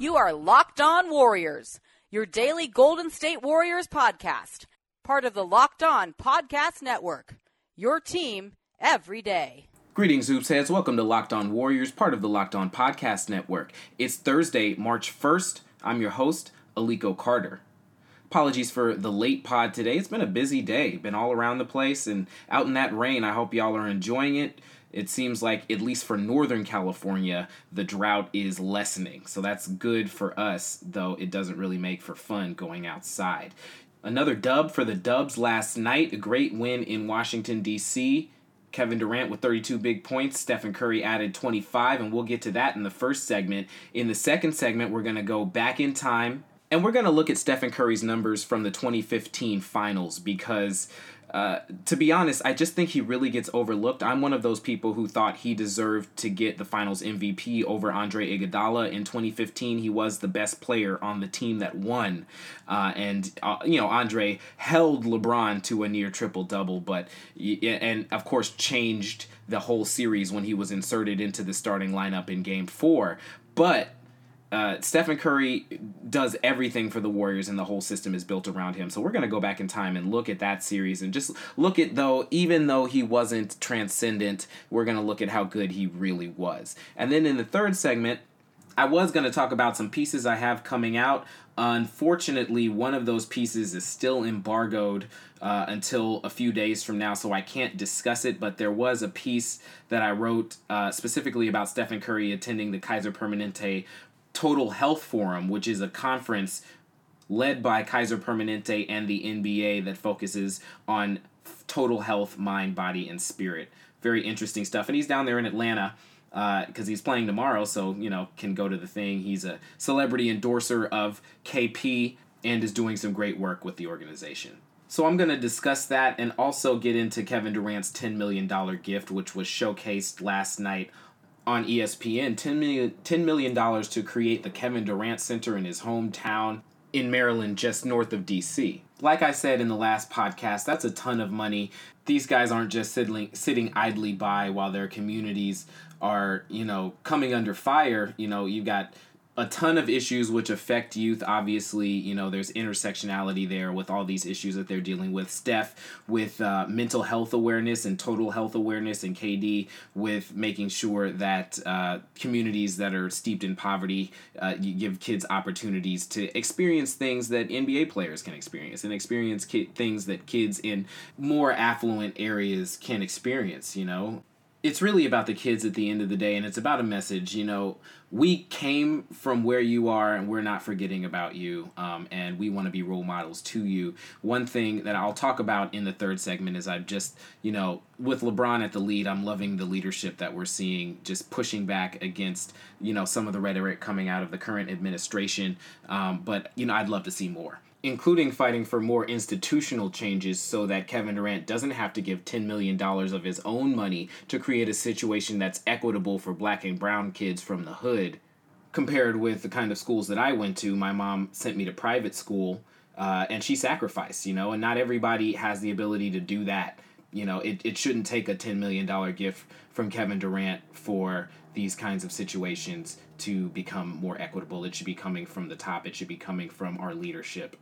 You are Locked On Warriors, your daily Golden State Warriors podcast, part of the Locked On Podcast Network. Your team every day. Greetings, Hoops heads. Welcome to Locked On Warriors, part of the Locked On Podcast Network. It's Thursday, March 1st. I'm your host, Aliko Carter. Apologies for the late pod today. It's been a busy day, been all around the place and out in that rain. I hope y'all are enjoying it it seems like at least for northern california the drought is lessening so that's good for us though it doesn't really make for fun going outside another dub for the dubs last night a great win in washington d.c Kevin Durant with 32 big points. Stephen Curry added 25, and we'll get to that in the first segment. In the second segment, we're going to go back in time and we're going to look at Stephen Curry's numbers from the 2015 finals because uh, to be honest, I just think he really gets overlooked. I'm one of those people who thought he deserved to get the Finals MVP over Andre Iguodala in 2015. He was the best player on the team that won, uh, and uh, you know Andre held LeBron to a near triple double, but and of course changed the whole series when he was inserted into the starting lineup in Game Four. But uh, Stephen Curry does everything for the Warriors, and the whole system is built around him. So we're gonna go back in time and look at that series, and just look at though, even though he wasn't transcendent, we're gonna look at how good he really was. And then in the third segment, I was gonna talk about some pieces I have coming out. Unfortunately, one of those pieces is still embargoed uh, until a few days from now, so I can't discuss it. But there was a piece that I wrote uh, specifically about Stephen Curry attending the Kaiser Permanente Total Health Forum, which is a conference led by Kaiser Permanente and the NBA that focuses on total health, mind, body, and spirit. Very interesting stuff. And he's down there in Atlanta because uh, he's playing tomorrow, so, you know, can go to the thing. He's a celebrity endorser of KP and is doing some great work with the organization. So I'm going to discuss that and also get into Kevin Durant's $10 million gift, which was showcased last night on ESPN $10 million, $10 million to create the Kevin Durant Center in his hometown in Maryland, just north of DC. Like I said in the last podcast, that's a ton of money. These guys aren't just sitting, sitting idly by while their communities are, you know, coming under fire. You know, you've got a ton of issues which affect youth. Obviously, you know, there's intersectionality there with all these issues that they're dealing with. Steph with uh, mental health awareness and total health awareness, and KD with making sure that uh, communities that are steeped in poverty, uh, you give kids opportunities to experience things that NBA players can experience and experience ki- things that kids in more affluent areas can experience, you know? It's really about the kids at the end of the day and it's about a message you know. We came from where you are and we're not forgetting about you um, and we want to be role models to you. One thing that i'll talk about in the third segment is i've just you know with lebron at the lead i'm loving the leadership that we're seeing just pushing back against you know some of the rhetoric coming out of the current administration um, but you know i'd love to see more including fighting for more institutional changes so that Kevin Durant doesn't have to give $10 million of his own money to create a situation that's equitable for black and brown kids from the hood. Compared with the kind of schools that I went to, my mom sent me to private school uh, and she sacrificed, you know, and not everybody has the ability to do that. You know, it, it shouldn't take a $10 million gift from Kevin Durant for these kinds of situations to become more equitable. It should be coming from the top, it should be coming from our leadership.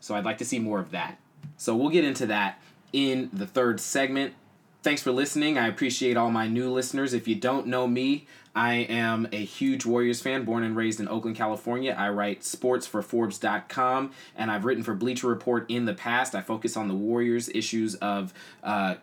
So I'd like to see more of that. So we'll get into that in the third segment. Thanks for listening. I appreciate all my new listeners. If you don't know me, I am a huge Warriors fan, born and raised in Oakland, California. I write sports for Forbes.com, and I've written for Bleacher Report in the past. I focus on the Warriors issues of uh,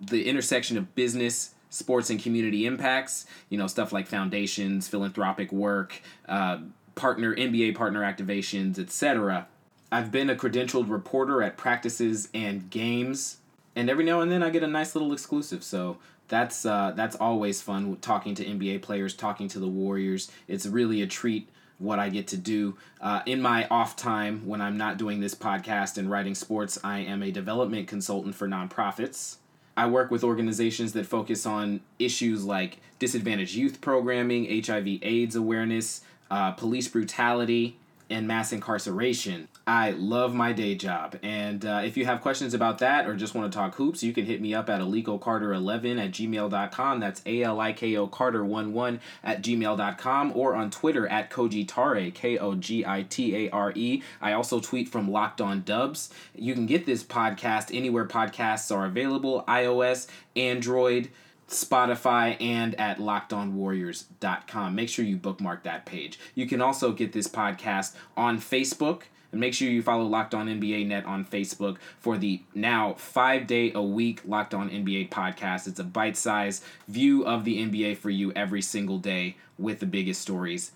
the intersection of business, sports and community impacts, you know, stuff like foundations, philanthropic work, uh, partner NBA partner activations, etc. I've been a credentialed reporter at practices and games, and every now and then I get a nice little exclusive. So that's uh, that's always fun talking to NBA players, talking to the Warriors. It's really a treat what I get to do. Uh, in my off time, when I'm not doing this podcast and writing sports, I am a development consultant for nonprofits. I work with organizations that focus on issues like disadvantaged youth programming, HIV/AIDS awareness, uh, police brutality, and mass incarceration. I love my day job. And uh, if you have questions about that or just want to talk hoops, you can hit me up at alikocarter11 at gmail.com. That's A L I K O Carter11 at gmail.com or on Twitter at Kogitare, K O G I T A R E. I also tweet from Locked On Dubs. You can get this podcast anywhere podcasts are available iOS, Android. Spotify, and at lockedonwarriors.com. Make sure you bookmark that page. You can also get this podcast on Facebook. And make sure you follow Locked On NBA Net on Facebook for the now five day a week Locked On NBA podcast. It's a bite sized view of the NBA for you every single day with the biggest stories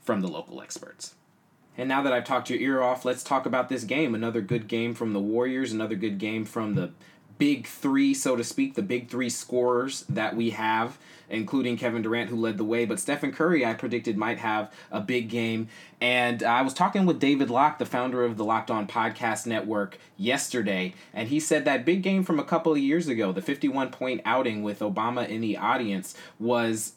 from the local experts. And now that I've talked your ear off, let's talk about this game. Another good game from the Warriors, another good game from the big three, so to speak, the big three scorers that we have, including Kevin Durant, who led the way. But Stephen Curry, I predicted, might have a big game. And I was talking with David Locke, the founder of the Locked On Podcast Network, yesterday, and he said that big game from a couple of years ago, the 51 point outing with Obama in the audience, was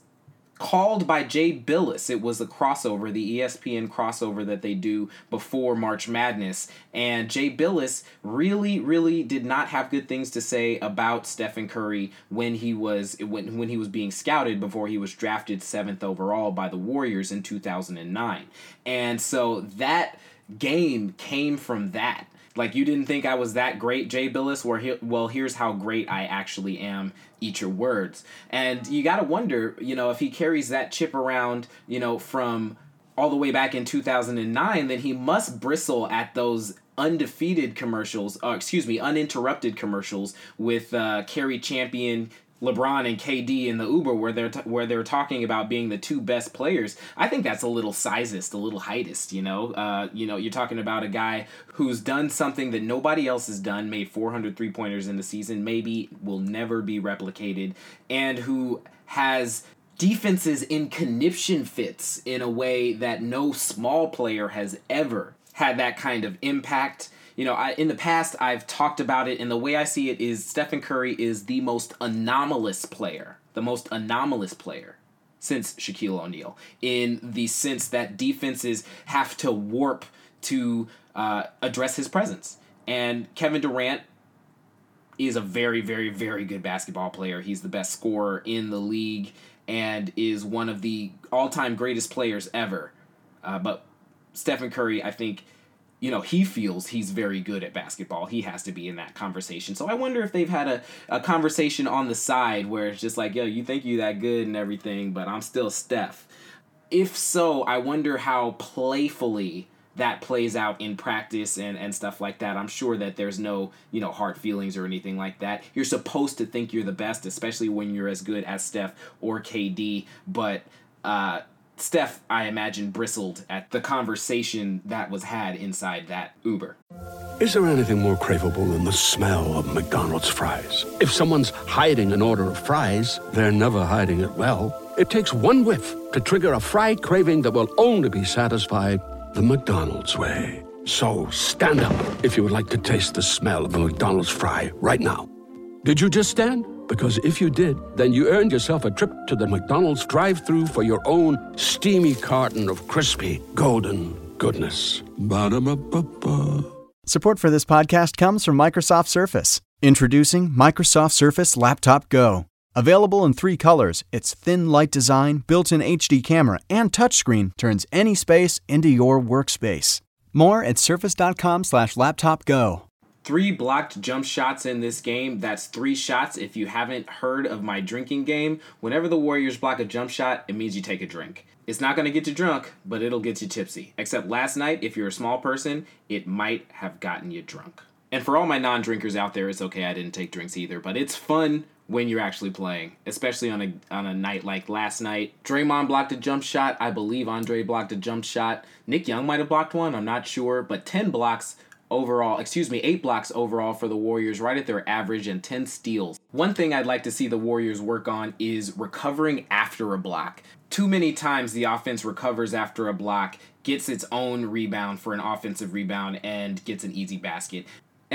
called by Jay Bilas. It was the crossover, the ESPN crossover that they do before March Madness. And Jay Bilas really, really did not have good things to say about Stephen Curry when he was when, when he was being scouted before he was drafted seventh overall by the Warriors in 2009. And so that game came from that. Like you didn't think I was that great, Jay Bilas. Where he, well, here's how great I actually am. Eat your words, and you got to wonder, you know, if he carries that chip around, you know, from all the way back in 2009, then he must bristle at those undefeated commercials, uh, excuse me, uninterrupted commercials with uh, Cari Champion, LeBron and KD in the Uber where they're t- where they're talking about being the two best players. I think that's a little sizest, a little heightest. You know, uh, you know, you're talking about a guy who's done something that nobody else has done, made 400 three pointers in the season, maybe will never be replicated, and who has defenses in conniption fits in a way that no small player has ever had that kind of impact you know, I, in the past I've talked about it, and the way I see it is Stephen Curry is the most anomalous player, the most anomalous player since Shaquille O'Neal, in the sense that defenses have to warp to uh, address his presence. And Kevin Durant is a very, very, very good basketball player. He's the best scorer in the league and is one of the all time greatest players ever. Uh, but Stephen Curry, I think, you know, he feels he's very good at basketball. He has to be in that conversation. So I wonder if they've had a, a conversation on the side where it's just like, yo, you think you that good and everything, but I'm still Steph. If so, I wonder how playfully that plays out in practice and, and stuff like that. I'm sure that there's no, you know, hard feelings or anything like that. You're supposed to think you're the best, especially when you're as good as Steph or KD, but uh Steph, I imagine, bristled at the conversation that was had inside that Uber. Is there anything more craveable than the smell of McDonald's fries? If someone's hiding an order of fries, they're never hiding it well. It takes one whiff to trigger a fry craving that will only be satisfied the McDonald's way. So stand up if you would like to taste the smell of a McDonald's fry right now. Did you just stand? Because if you did, then you earned yourself a trip to the McDonald's drive through for your own steamy carton of crispy, golden goodness. Ba-da-ba-ba-ba. Support for this podcast comes from Microsoft Surface. Introducing Microsoft Surface Laptop Go. Available in three colors, its thin, light design, built in HD camera, and touchscreen turns any space into your workspace. More at surface.com/slash laptop go three blocked jump shots in this game. That's three shots. If you haven't heard of my drinking game, whenever the Warriors block a jump shot, it means you take a drink. It's not going to get you drunk, but it'll get you tipsy. Except last night, if you're a small person, it might have gotten you drunk. And for all my non drinkers out there, it's okay, I didn't take drinks either, but it's fun when you're actually playing, especially on a on a night like last night. Draymond blocked a jump shot. I believe Andre blocked a jump shot. Nick Young might have blocked one. I'm not sure, but 10 blocks overall, excuse me, 8 blocks overall for the Warriors, right at their average and 10 steals. One thing I'd like to see the Warriors work on is recovering after a block. Too many times the offense recovers after a block, gets its own rebound for an offensive rebound and gets an easy basket.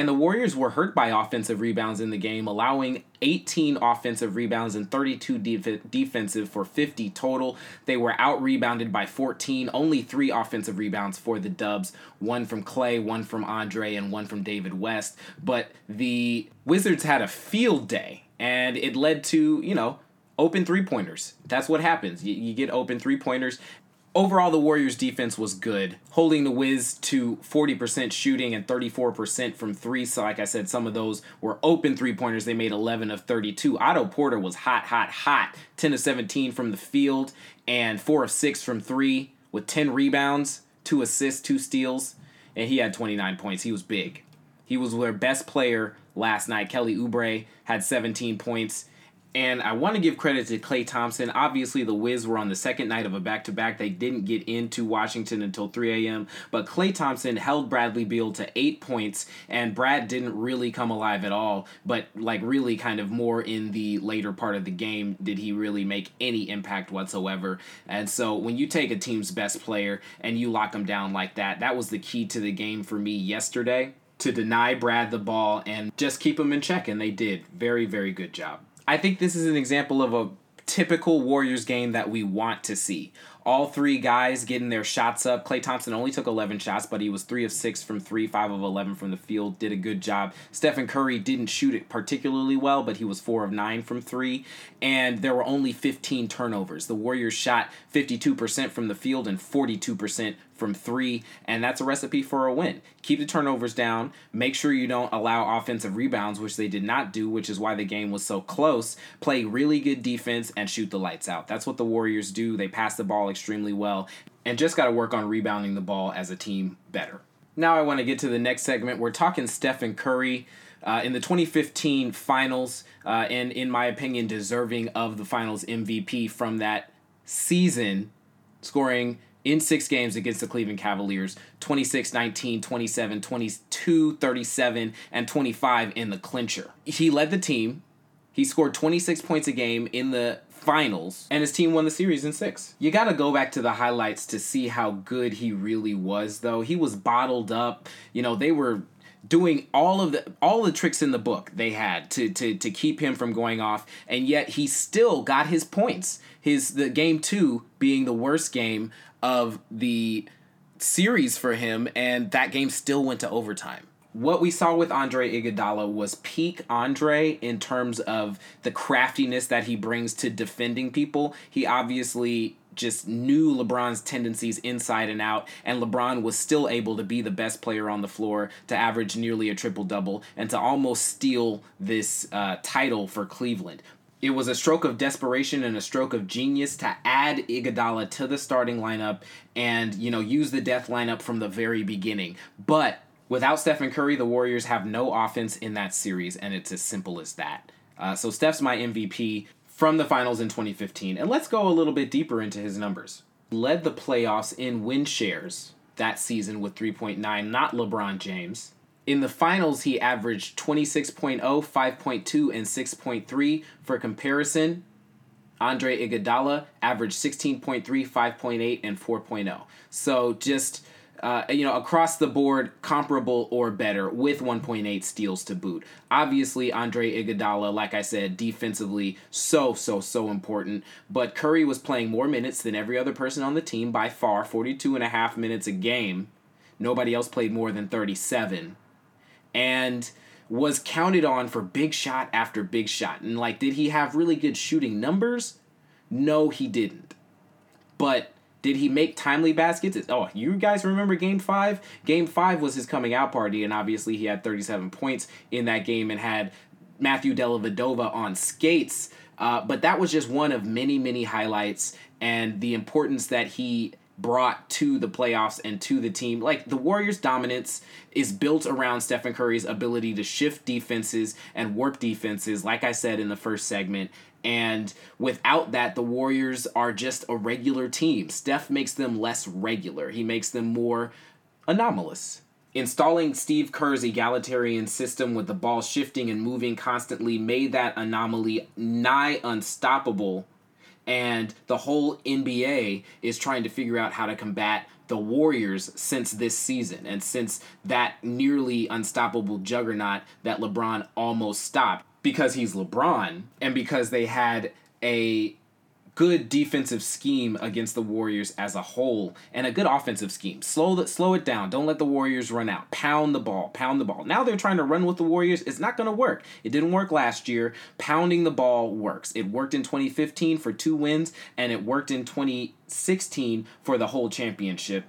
And the Warriors were hurt by offensive rebounds in the game, allowing 18 offensive rebounds and 32 def- defensive for 50 total. They were out rebounded by 14, only three offensive rebounds for the Dubs one from Klay, one from Andre, and one from David West. But the Wizards had a field day, and it led to, you know, open three pointers. That's what happens. You, you get open three pointers, overall, the Warriors' defense was good, holding the Wiz to 40% shooting and 34% from three. So, like I said, some of those were open three pointers. They made 11 of 32. Otto Porter was hot, hot, hot. 10 of 17 from the field and 4 of 6 from three with 10 rebounds, 2 assists, 2 steals, and he had 29 points. He was big. He was their best player last night. Kelly Oubre had 17 points. And I want to give credit to Klay Thompson. Obviously, the Wiz were on the second night of a back to back. They didn't get into Washington until 3 a.m. But Klay Thompson held Bradley Beal to eight points, and Brad didn't really come alive at all. But, like, really kind of more in the later part of the game did he really make any impact whatsoever. And so, when you take a team's best player and you lock them down like that, that was the key to the game for me yesterday to deny Brad the ball and just keep him in check. And they did. Very, very good job. I think this is an example of a typical Warriors game that we want to see. All three guys getting their shots up. Klay Thompson only took 11 shots, but he was 3 of 6 from 3, 5 of 11 from the field. Did a good job. Stephen Curry didn't shoot it particularly well, but he was 4 of 9 from 3. And there were only 15 turnovers. The Warriors shot 52% from the field and 42% from three, and that's a recipe for a win. Keep the turnovers down. Make sure you don't allow offensive rebounds, which they did not do, which is why the game was so close. Play really good defense and shoot the lights out. That's what the Warriors do. They pass the ball extremely well, and just got to work on rebounding the ball as a team better. Now I want to get to the next segment. We're talking Stephen Curry. Uh, in the 2015 finals, uh, and in my opinion, deserving of the finals MVP from that season, scoring in six games against the Cleveland Cavaliers 26 19, 27, 22, 37, and 25 in the clincher. He led the team. He scored 26 points a game in the finals, and his team won the series in six. You got to go back to the highlights to see how good he really was, though. He was bottled up. You know, they were doing all of the all the tricks in the book they had to to to keep him from going off and yet he still got his points his the game 2 being the worst game of the series for him, and that game still went to overtime. What we saw with Andre Iguodala was peak Andre in terms of the craftiness that he brings to defending people. He obviously just knew LeBron's tendencies inside and out, and LeBron was still able to be the best player on the floor, to average nearly a triple double, and to almost steal this uh, title for Cleveland it was a stroke of desperation and a stroke of genius to add Iguodala to the starting lineup and you know use the death lineup from the very beginning. But without Stephen Curry, the Warriors have no offense in that series, and it's as simple as that. Uh, so Steph's my MVP from the finals in 2015, and let's go a little bit deeper into his numbers. Led the playoffs in win shares that season with 3.9, not LeBron James. In the finals, he averaged 26.0, 5.2, and 6.3. For comparison, Andre Iguodala averaged 16.3, 5.8, and 4.0. So just uh, you know across the board comparable or better with 1.8 steals to boot. Obviously, Andre Iguodala, like I said, defensively so so so important. But Curry was playing more minutes than every other person on the team by far, 42 and a half minutes a game. Nobody else played more than 37 and was counted on for big shot after big shot. And like, did he have really good shooting numbers? No, he didn't. But did he make timely baskets? Oh, you guys remember game five? Game five was his coming out party, and obviously he had 37 points in that game and had Matthew Dellavedova on skates. Uh, but that was just one of many, many highlights, and the importance that he brought to the playoffs and to the team. Like the Warriors' dominance is built around Stephen Curry's ability to shift defenses and warp defenses, like I said in the first segment. And without that, the Warriors are just a regular team. Steph makes them less regular, he makes them more anomalous. Installing Steve Kerr's egalitarian system with the ball shifting and moving constantly made that anomaly nigh unstoppable. And the whole NBA is trying to figure out how to combat the Warriors since this season and since that nearly unstoppable juggernaut that LeBron almost stopped. Because he's LeBron and because they had a good defensive scheme against the Warriors as a whole and a good offensive scheme. Slow the, slow it down. Don't let the Warriors run out. Pound the ball. Pound the ball. Now they're trying to run with the Warriors. It's not going to work. It didn't work last year. Pounding the ball works. It worked in 2015 for two wins and it worked in 2016 for the whole championship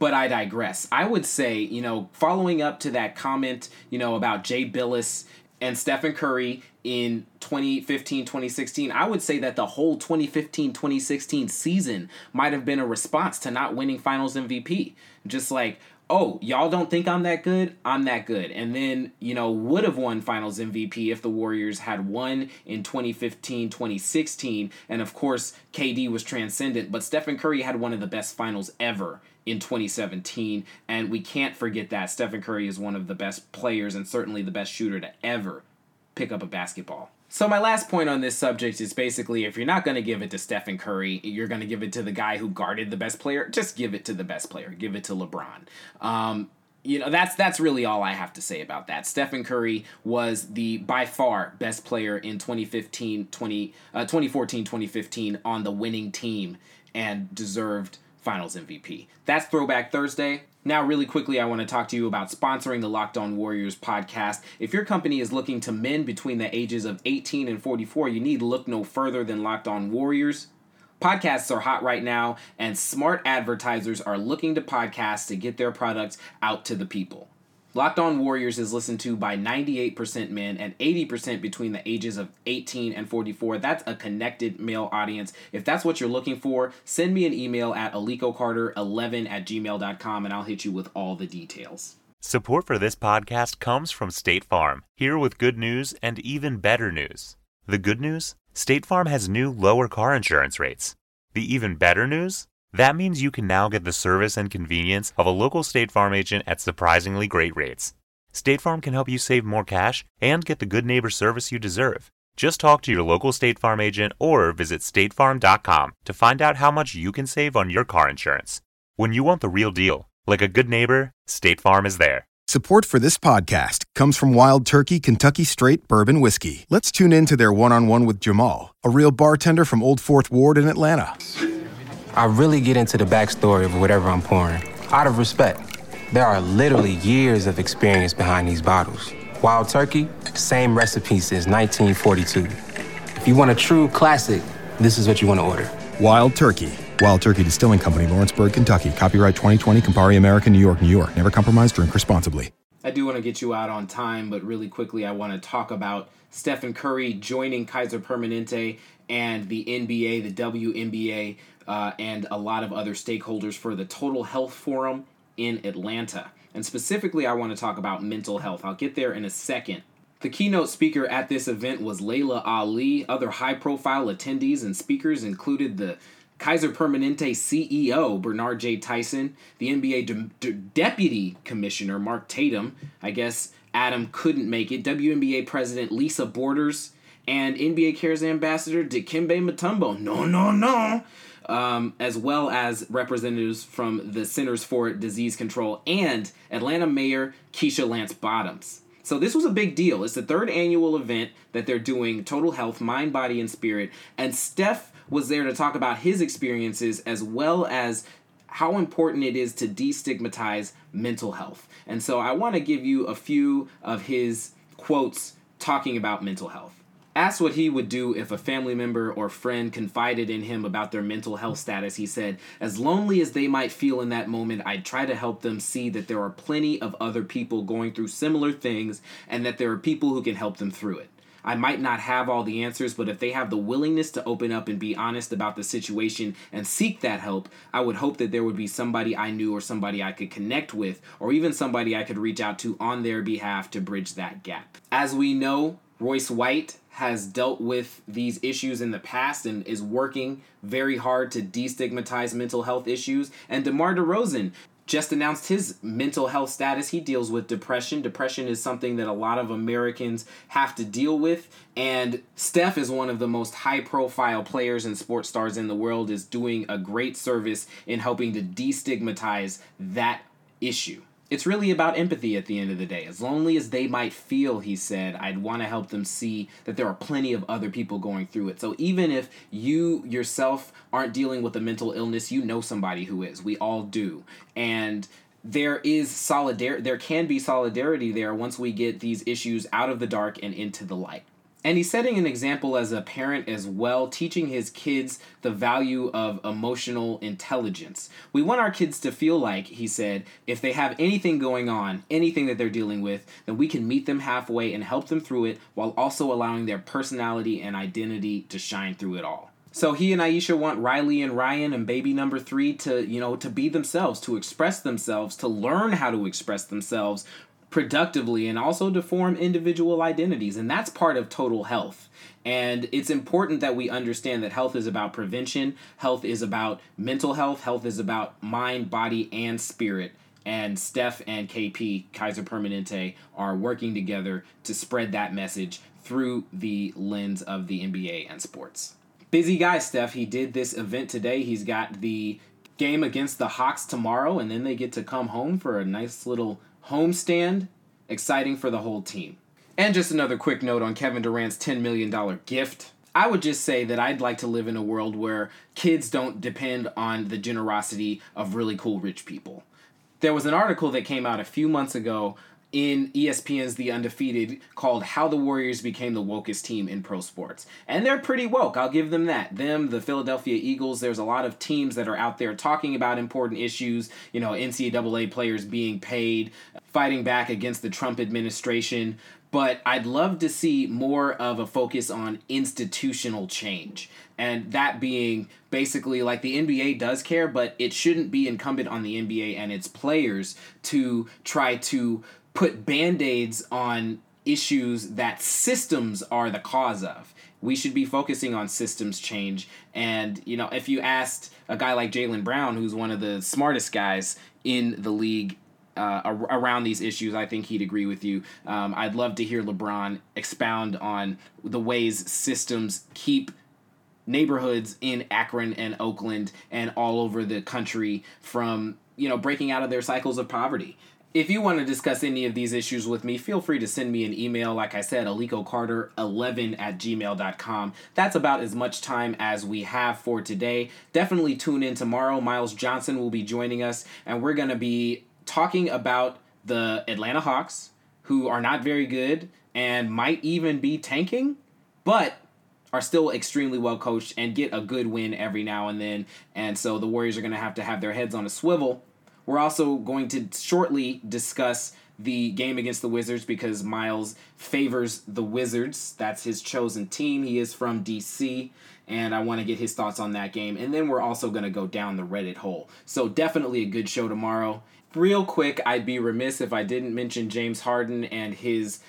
but I digress. I would say, you know, following up to that comment, you know, about Jay Bilas and Stephen Curry in 2015 2016 i would say that the whole 2015 2016 season might have been a response to not winning finals mvp just like oh y'all don't think i'm that good? I'm that good. And then you know would have won finals mvp if the warriors had won in 2015 2016 and of course kd was transcendent but stephen curry had one of the best finals ever in 2017 and we can't forget that stephen curry is one of the best players and certainly the best shooter to ever pick up a basketball. So my last point on this subject is basically if you're not going to give it to Stephen Curry, you're going to give it to the guy who guarded the best player. Just give it to the best player. Give it to LeBron. Um, you know that's that's really all I have to say about that. Stephen Curry was the by far best player in 2015 20 uh, 2014 2015 on the winning team and deserved finals MVP. That's Throwback Thursday. Now, really quickly, I want to talk to you about sponsoring the Locked On Warriors podcast. If your company is looking to men between the ages of 18 and 44, you need look no further than Locked On Warriors. Podcasts are hot right now, and smart advertisers are looking to podcasts to get their products out to the people. Locked On Warriors is listened to by 98% men and 80% between the ages of 18 and 44. That's a connected male audience. If that's what you're looking for, send me an email at alikocarter11 at gmail.com and I'll hit you with all the details. Support for this podcast comes from State Farm, here with good news and even better news. The good news? State Farm has new lower car insurance rates. The even better news? That means you can now get the service and convenience of a local State Farm agent at surprisingly great rates. State Farm can help you save more cash and get the good neighbor service you deserve. Just talk to your local State Farm agent or visit statefarm.com to find out how much you can save on your car insurance. When you want the real deal, like a good neighbor, State Farm is there. Support for this podcast comes from Wild Turkey Kentucky Straight Bourbon Whiskey. Let's tune in to their one on one with Jamal, a real bartender from Old Fourth Ward in Atlanta. I really get into the backstory of whatever I'm pouring, out of respect. There are literally years of experience behind these bottles. Wild Turkey, same recipe since 1942. If you want a true classic, this is what you want to order. Wild Turkey. Wild Turkey Distilling Company, Lawrenceburg, Kentucky. Copyright 2020, Campari American, New York, New York. Never compromise, drink responsibly. I do want to get you out on time, but really quickly, I want to talk about Stephen Curry joining Kaiser Permanente and the NBA, the WNBA uh, and a lot of other stakeholders for the Total Health Forum in Atlanta. And specifically, I want to talk about mental health. I'll get there in a second. The keynote speaker at this event was Laila Ali. Other high profile attendees and speakers included the Kaiser Permanente CEO Bernard J. Tyson, the NBA de- de- Deputy Commissioner Mark Tatum, I guess Adam couldn't make it, WNBA President Lisa Borders, and NBA Cares Ambassador Dikembe Mutombo. No, no, no um, as well as representatives from the Centers for Disease Control and Atlanta Mayor Keisha Lance Bottoms. So this was a big deal. It's the third annual event that they're doing, Total Health, Mind, Body, and Spirit. And Steph was there to talk about his experiences as well as how important it is to destigmatize mental health. And so I want to give you a few of his quotes talking about mental health. Asked what he would do if a family member or friend confided in him about their mental health status, he said, As lonely as they might feel in that moment, I'd try to help them see that there are plenty of other people going through similar things and that there are people who can help them through it. I might not have all the answers, but if they have the willingness to open up and be honest about the situation and seek that help, I would hope that there would be somebody I knew or somebody I could connect with, or even somebody I could reach out to on their behalf to bridge that gap. As we know, Royce White has dealt with these issues in the past and is working very hard to destigmatize mental health issues. And DeMar DeRozan just announced his mental health status. He deals with depression. Depression is something that a lot of Americans have to deal with. And Steph is one of the most high profile players and sports stars in the world, is doing a great service in helping to destigmatize that issue it's really about empathy at the end of the day. As lonely as they might feel, he said, I'd want to help them see that there are plenty of other people going through it. So even if you yourself aren't dealing with a mental illness, you know somebody who is. We all do. And there is solidarity there can be solidarity there once we get these issues out of the dark and into the light. And he's setting an example as a parent as well, teaching his kids the value of emotional intelligence. We want our kids to feel like, he said, if they have anything going on, anything that they're dealing with, then we can meet them halfway and help them through it while also allowing their personality and identity to shine through it all. So he and Ayesha want Riley and Ryan and baby number three to, you know, to be themselves, to express themselves, to learn how to express themselves productively and also to form individual identities. And that's part of total health. And it's important that we understand that health is about prevention, health is about mental health, health is about mind, body, and spirit. And Steph and KP, Kaiser Permanente, are working together to spread that message through the lens of the NBA and sports. Busy guy, Steph. He did this event today. He's got the game against the Hawks tomorrow, and then they get to come home for a nice little homestand, exciting for the whole team. And just another quick note on Kevin Durant's $10 million gift. I would just say that I'd like to live in a world where kids don't depend on the generosity of really cool rich people. There was an article that came out a few months ago in ESPN's The Undefeated called How the Warriors Became the Wokest Team in Pro Sports. And they're pretty woke, I'll give them that. Them, the Philadelphia Eagles, there's a lot of teams that are out there talking about important issues, you know, NCAA players being paid, fighting back against the Trump administration. But I'd love to see more of a focus on institutional change. And that being basically like the NBA does care, but it shouldn't be incumbent on the NBA and its players to try to put band-aids on issues that systems are the cause of. We should be focusing on systems change. And, you know, if you asked a guy like Jaylen Brown, who's one of the smartest guys in the league uh, around these issues, I think he'd agree with you. Um, I'd love to hear LeBron expound on the ways systems keep neighborhoods in Akron and Oakland and all over the country from, you know, breaking out of their cycles of poverty if you want to discuss any of these issues with me, feel free to send me an email. Like I said, alikocarter11 at gmail.com. That's about as much time as we have for today. Definitely tune in tomorrow. Miles Johnson will be joining us, and we're going to be talking about the Atlanta Hawks, who are not very good and might even be tanking, but are still extremely well coached and get a good win every now and then. And so the Warriors are going to have to have their heads on a swivel we're also going to shortly discuss the game against the Wizards because Miles favors the Wizards. That's his chosen team. He is from DC, and I want to get his thoughts on that game. And then we're also going to go down the Reddit hole. So, definitely a good show tomorrow. Real quick, I'd be remiss if I didn't mention James Harden and his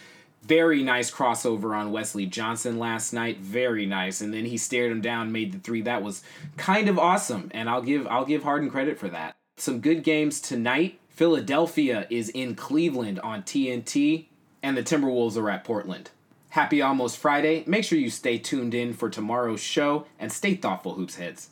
very nice crossover on Wesley Johnson last night. Very nice. And then he stared him down, made the three. That was kind of awesome. And I'll give I'll give Harden credit for that. Some good games tonight. Philadelphia is in Cleveland on TNT, and the Timberwolves are at Portland. Happy almost Friday. Make sure you stay tuned in for tomorrow's show and stay thoughtful, Hoops Heads.